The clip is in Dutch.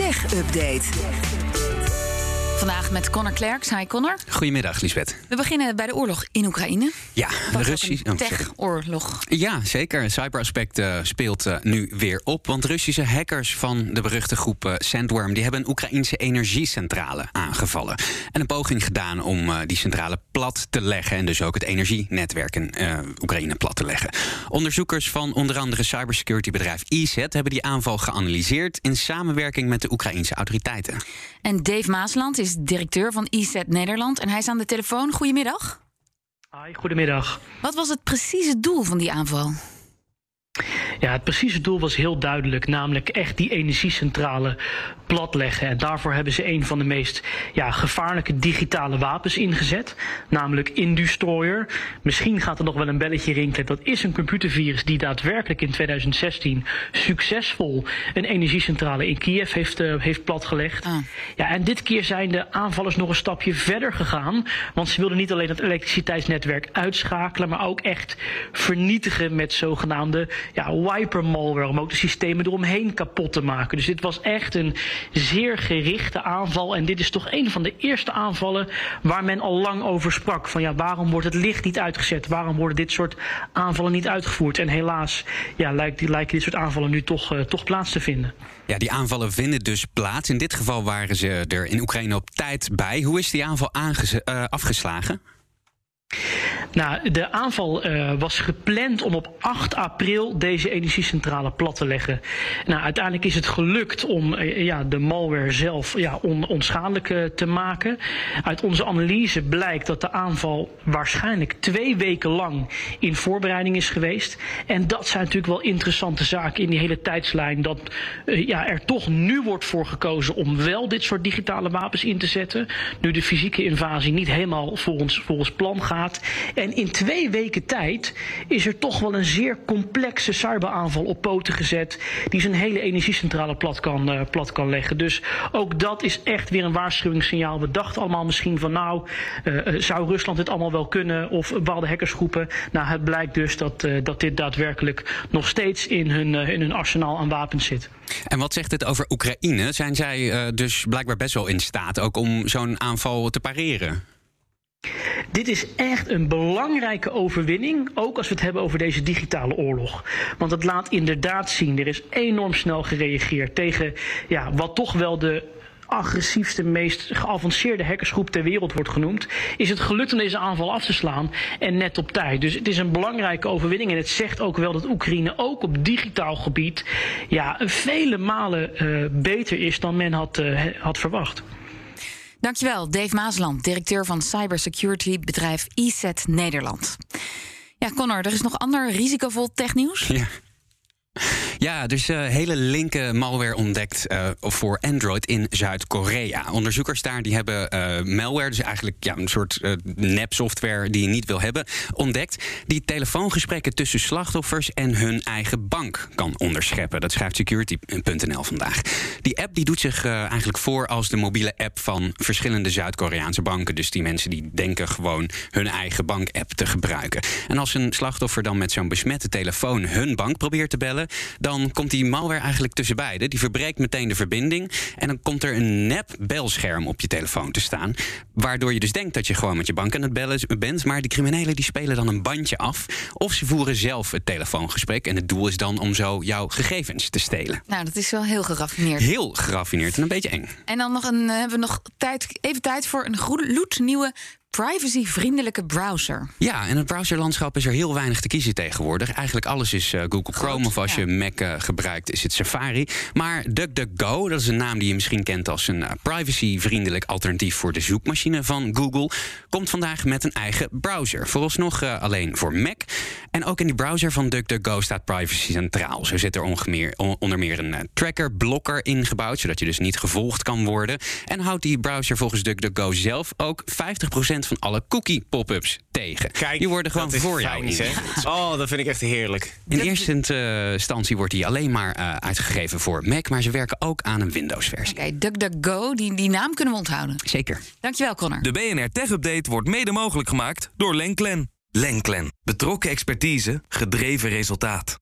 Tech Update. Vandaag met Connor Klerks. Hi Connor. Goedemiddag, Lisbeth. We beginnen bij de oorlog in Oekraïne. Ja, de Russische oh, tech-oorlog. Ja, zeker. Cyberaspect uh, speelt uh, nu weer op. Want Russische hackers van de beruchte groep uh, Sandworm... die hebben een Oekraïnse energiecentrale aangevallen. En een poging gedaan om die centrale plat te leggen... en dus ook het energienetwerk in Oekraïne plat te leggen. Onderzoekers van onder andere cybersecurity-bedrijf EZ... hebben die aanval geanalyseerd... in samenwerking met de Oekraïnse autoriteiten. En Dave Maasland is directeur van IZ Nederland. En hij is aan de telefoon. Goedemiddag. Hi, goedemiddag. Wat was het precieze doel van die aanval? Ja, het precieze doel was heel duidelijk, namelijk echt die energiecentrale platleggen. En daarvoor hebben ze een van de meest ja, gevaarlijke digitale wapens ingezet, namelijk Industroyer. Misschien gaat er nog wel een belletje rinkelen. Dat is een computervirus die daadwerkelijk in 2016 succesvol een energiecentrale in Kiev heeft, uh, heeft platgelegd. Ah. Ja, en dit keer zijn de aanvallers nog een stapje verder gegaan, want ze wilden niet alleen het elektriciteitsnetwerk uitschakelen, maar ook echt vernietigen met zogenaamde ja, wiper malware, om ook de systemen eromheen kapot te maken. Dus dit was echt een zeer gerichte aanval. En dit is toch een van de eerste aanvallen waar men al lang over sprak. Van ja, waarom wordt het licht niet uitgezet? Waarom worden dit soort aanvallen niet uitgevoerd? En helaas ja, lijken dit soort aanvallen nu toch, uh, toch plaats te vinden. Ja, die aanvallen vinden dus plaats. In dit geval waren ze er in Oekraïne op tijd bij. Hoe is die aanval uh, afgeslagen? Nou, de aanval uh, was gepland om op 8 april deze energiecentrale plat te leggen. Nou, uiteindelijk is het gelukt om uh, ja, de malware zelf ja, on, onschadelijk uh, te maken. Uit onze analyse blijkt dat de aanval waarschijnlijk twee weken lang in voorbereiding is geweest. En dat zijn natuurlijk wel interessante zaken in die hele tijdslijn. Dat ja, er toch nu wordt voor gekozen om wel dit soort digitale wapens in te zetten. Nu de fysieke invasie niet helemaal volgens, volgens plan gaat. En in twee weken tijd is er toch wel een zeer complexe cyberaanval op poten gezet. Die zijn hele energiecentrale plat kan, uh, plat kan leggen. Dus ook dat is echt weer een waarschuwingssignaal. We dachten allemaal misschien van nou, uh, zou Rusland dit allemaal wel kunnen? Of bepaalde hackersgroepen. Nou, het blijkt dus dat, dat dit daadwerkelijk nog steeds in hun, in hun arsenaal aan wapens zit. En wat zegt dit over Oekraïne? Zijn zij dus blijkbaar best wel in staat ook om zo'n aanval te pareren? Dit is echt een belangrijke overwinning, ook als we het hebben over deze digitale oorlog. Want het laat inderdaad zien, er is enorm snel gereageerd tegen ja, wat toch wel de agressiefste, meest geavanceerde hackersgroep ter wereld wordt genoemd, is het gelukt om deze aanval af te slaan en net op tijd. Dus het is een belangrijke overwinning en het zegt ook wel dat Oekraïne ook op digitaal gebied ja, vele malen uh, beter is dan men had, uh, had verwacht. Dankjewel, Dave Maasland, directeur van cybersecurity bedrijf ESET Nederland. Ja, Connor, er is nog ander risicovol technieuws. Ja, dus uh, hele linker malware ontdekt uh, voor Android in Zuid-Korea. Onderzoekers daar die hebben uh, malware, dus eigenlijk ja, een soort nep-software die je niet wil hebben, ontdekt. Die telefoongesprekken tussen slachtoffers en hun eigen bank kan onderscheppen. Dat schrijft security.nl vandaag. Die app die doet zich eigenlijk voor als de mobiele app van verschillende Zuid-Koreaanse banken. Dus die mensen die denken gewoon hun eigen bank-app te gebruiken. En als een slachtoffer dan met zo'n besmette telefoon hun bank probeert te bellen, dan komt die malware eigenlijk tussen beiden. Die verbreekt meteen de verbinding. En dan komt er een nep belscherm op je telefoon te staan. Waardoor je dus denkt dat je gewoon met je bank aan het bellen bent. Maar die criminelen die spelen dan een bandje af. Of ze voeren zelf het telefoongesprek. En het doel is dan om zo jouw gegevens te stelen. Nou, dat is wel heel geraffineerd. Heel geraffineerd en een beetje eng. En dan nog een, hebben we nog tijd, even tijd voor een gloednieuwe privacyvriendelijke browser. Ja, en het browserlandschap is er heel weinig te kiezen tegenwoordig. Eigenlijk alles is uh, Google Chrome of als je Mac uh, gebruikt is het Safari. Maar DuckDuckGo, dat is een naam die je misschien kent als een uh, privacyvriendelijk alternatief voor de zoekmachine van Google, komt vandaag met een eigen browser. Vooralsnog alleen voor Mac. En ook in die browser van DuckDuckGo staat privacy centraal. Zo zit er onder meer een tracker blocker ingebouwd, zodat je dus niet gevolgd kan worden. En houdt die browser volgens DuckDuckGo zelf ook 50% van alle cookie pop-ups tegen. Kijk, die worden gewoon voor jou. Oh, dat vind ik echt heerlijk. In eerste instantie wordt die alleen maar uh, uitgegeven voor Mac, maar ze werken ook aan een Windows-versie. Oké, okay, DuckDuckGo, die, die naam kunnen we onthouden. Zeker. Dankjewel, Connor. De BNR Tech Update wordt mede mogelijk gemaakt door Lenklen. Lenklen. Betrokken expertise, gedreven resultaat.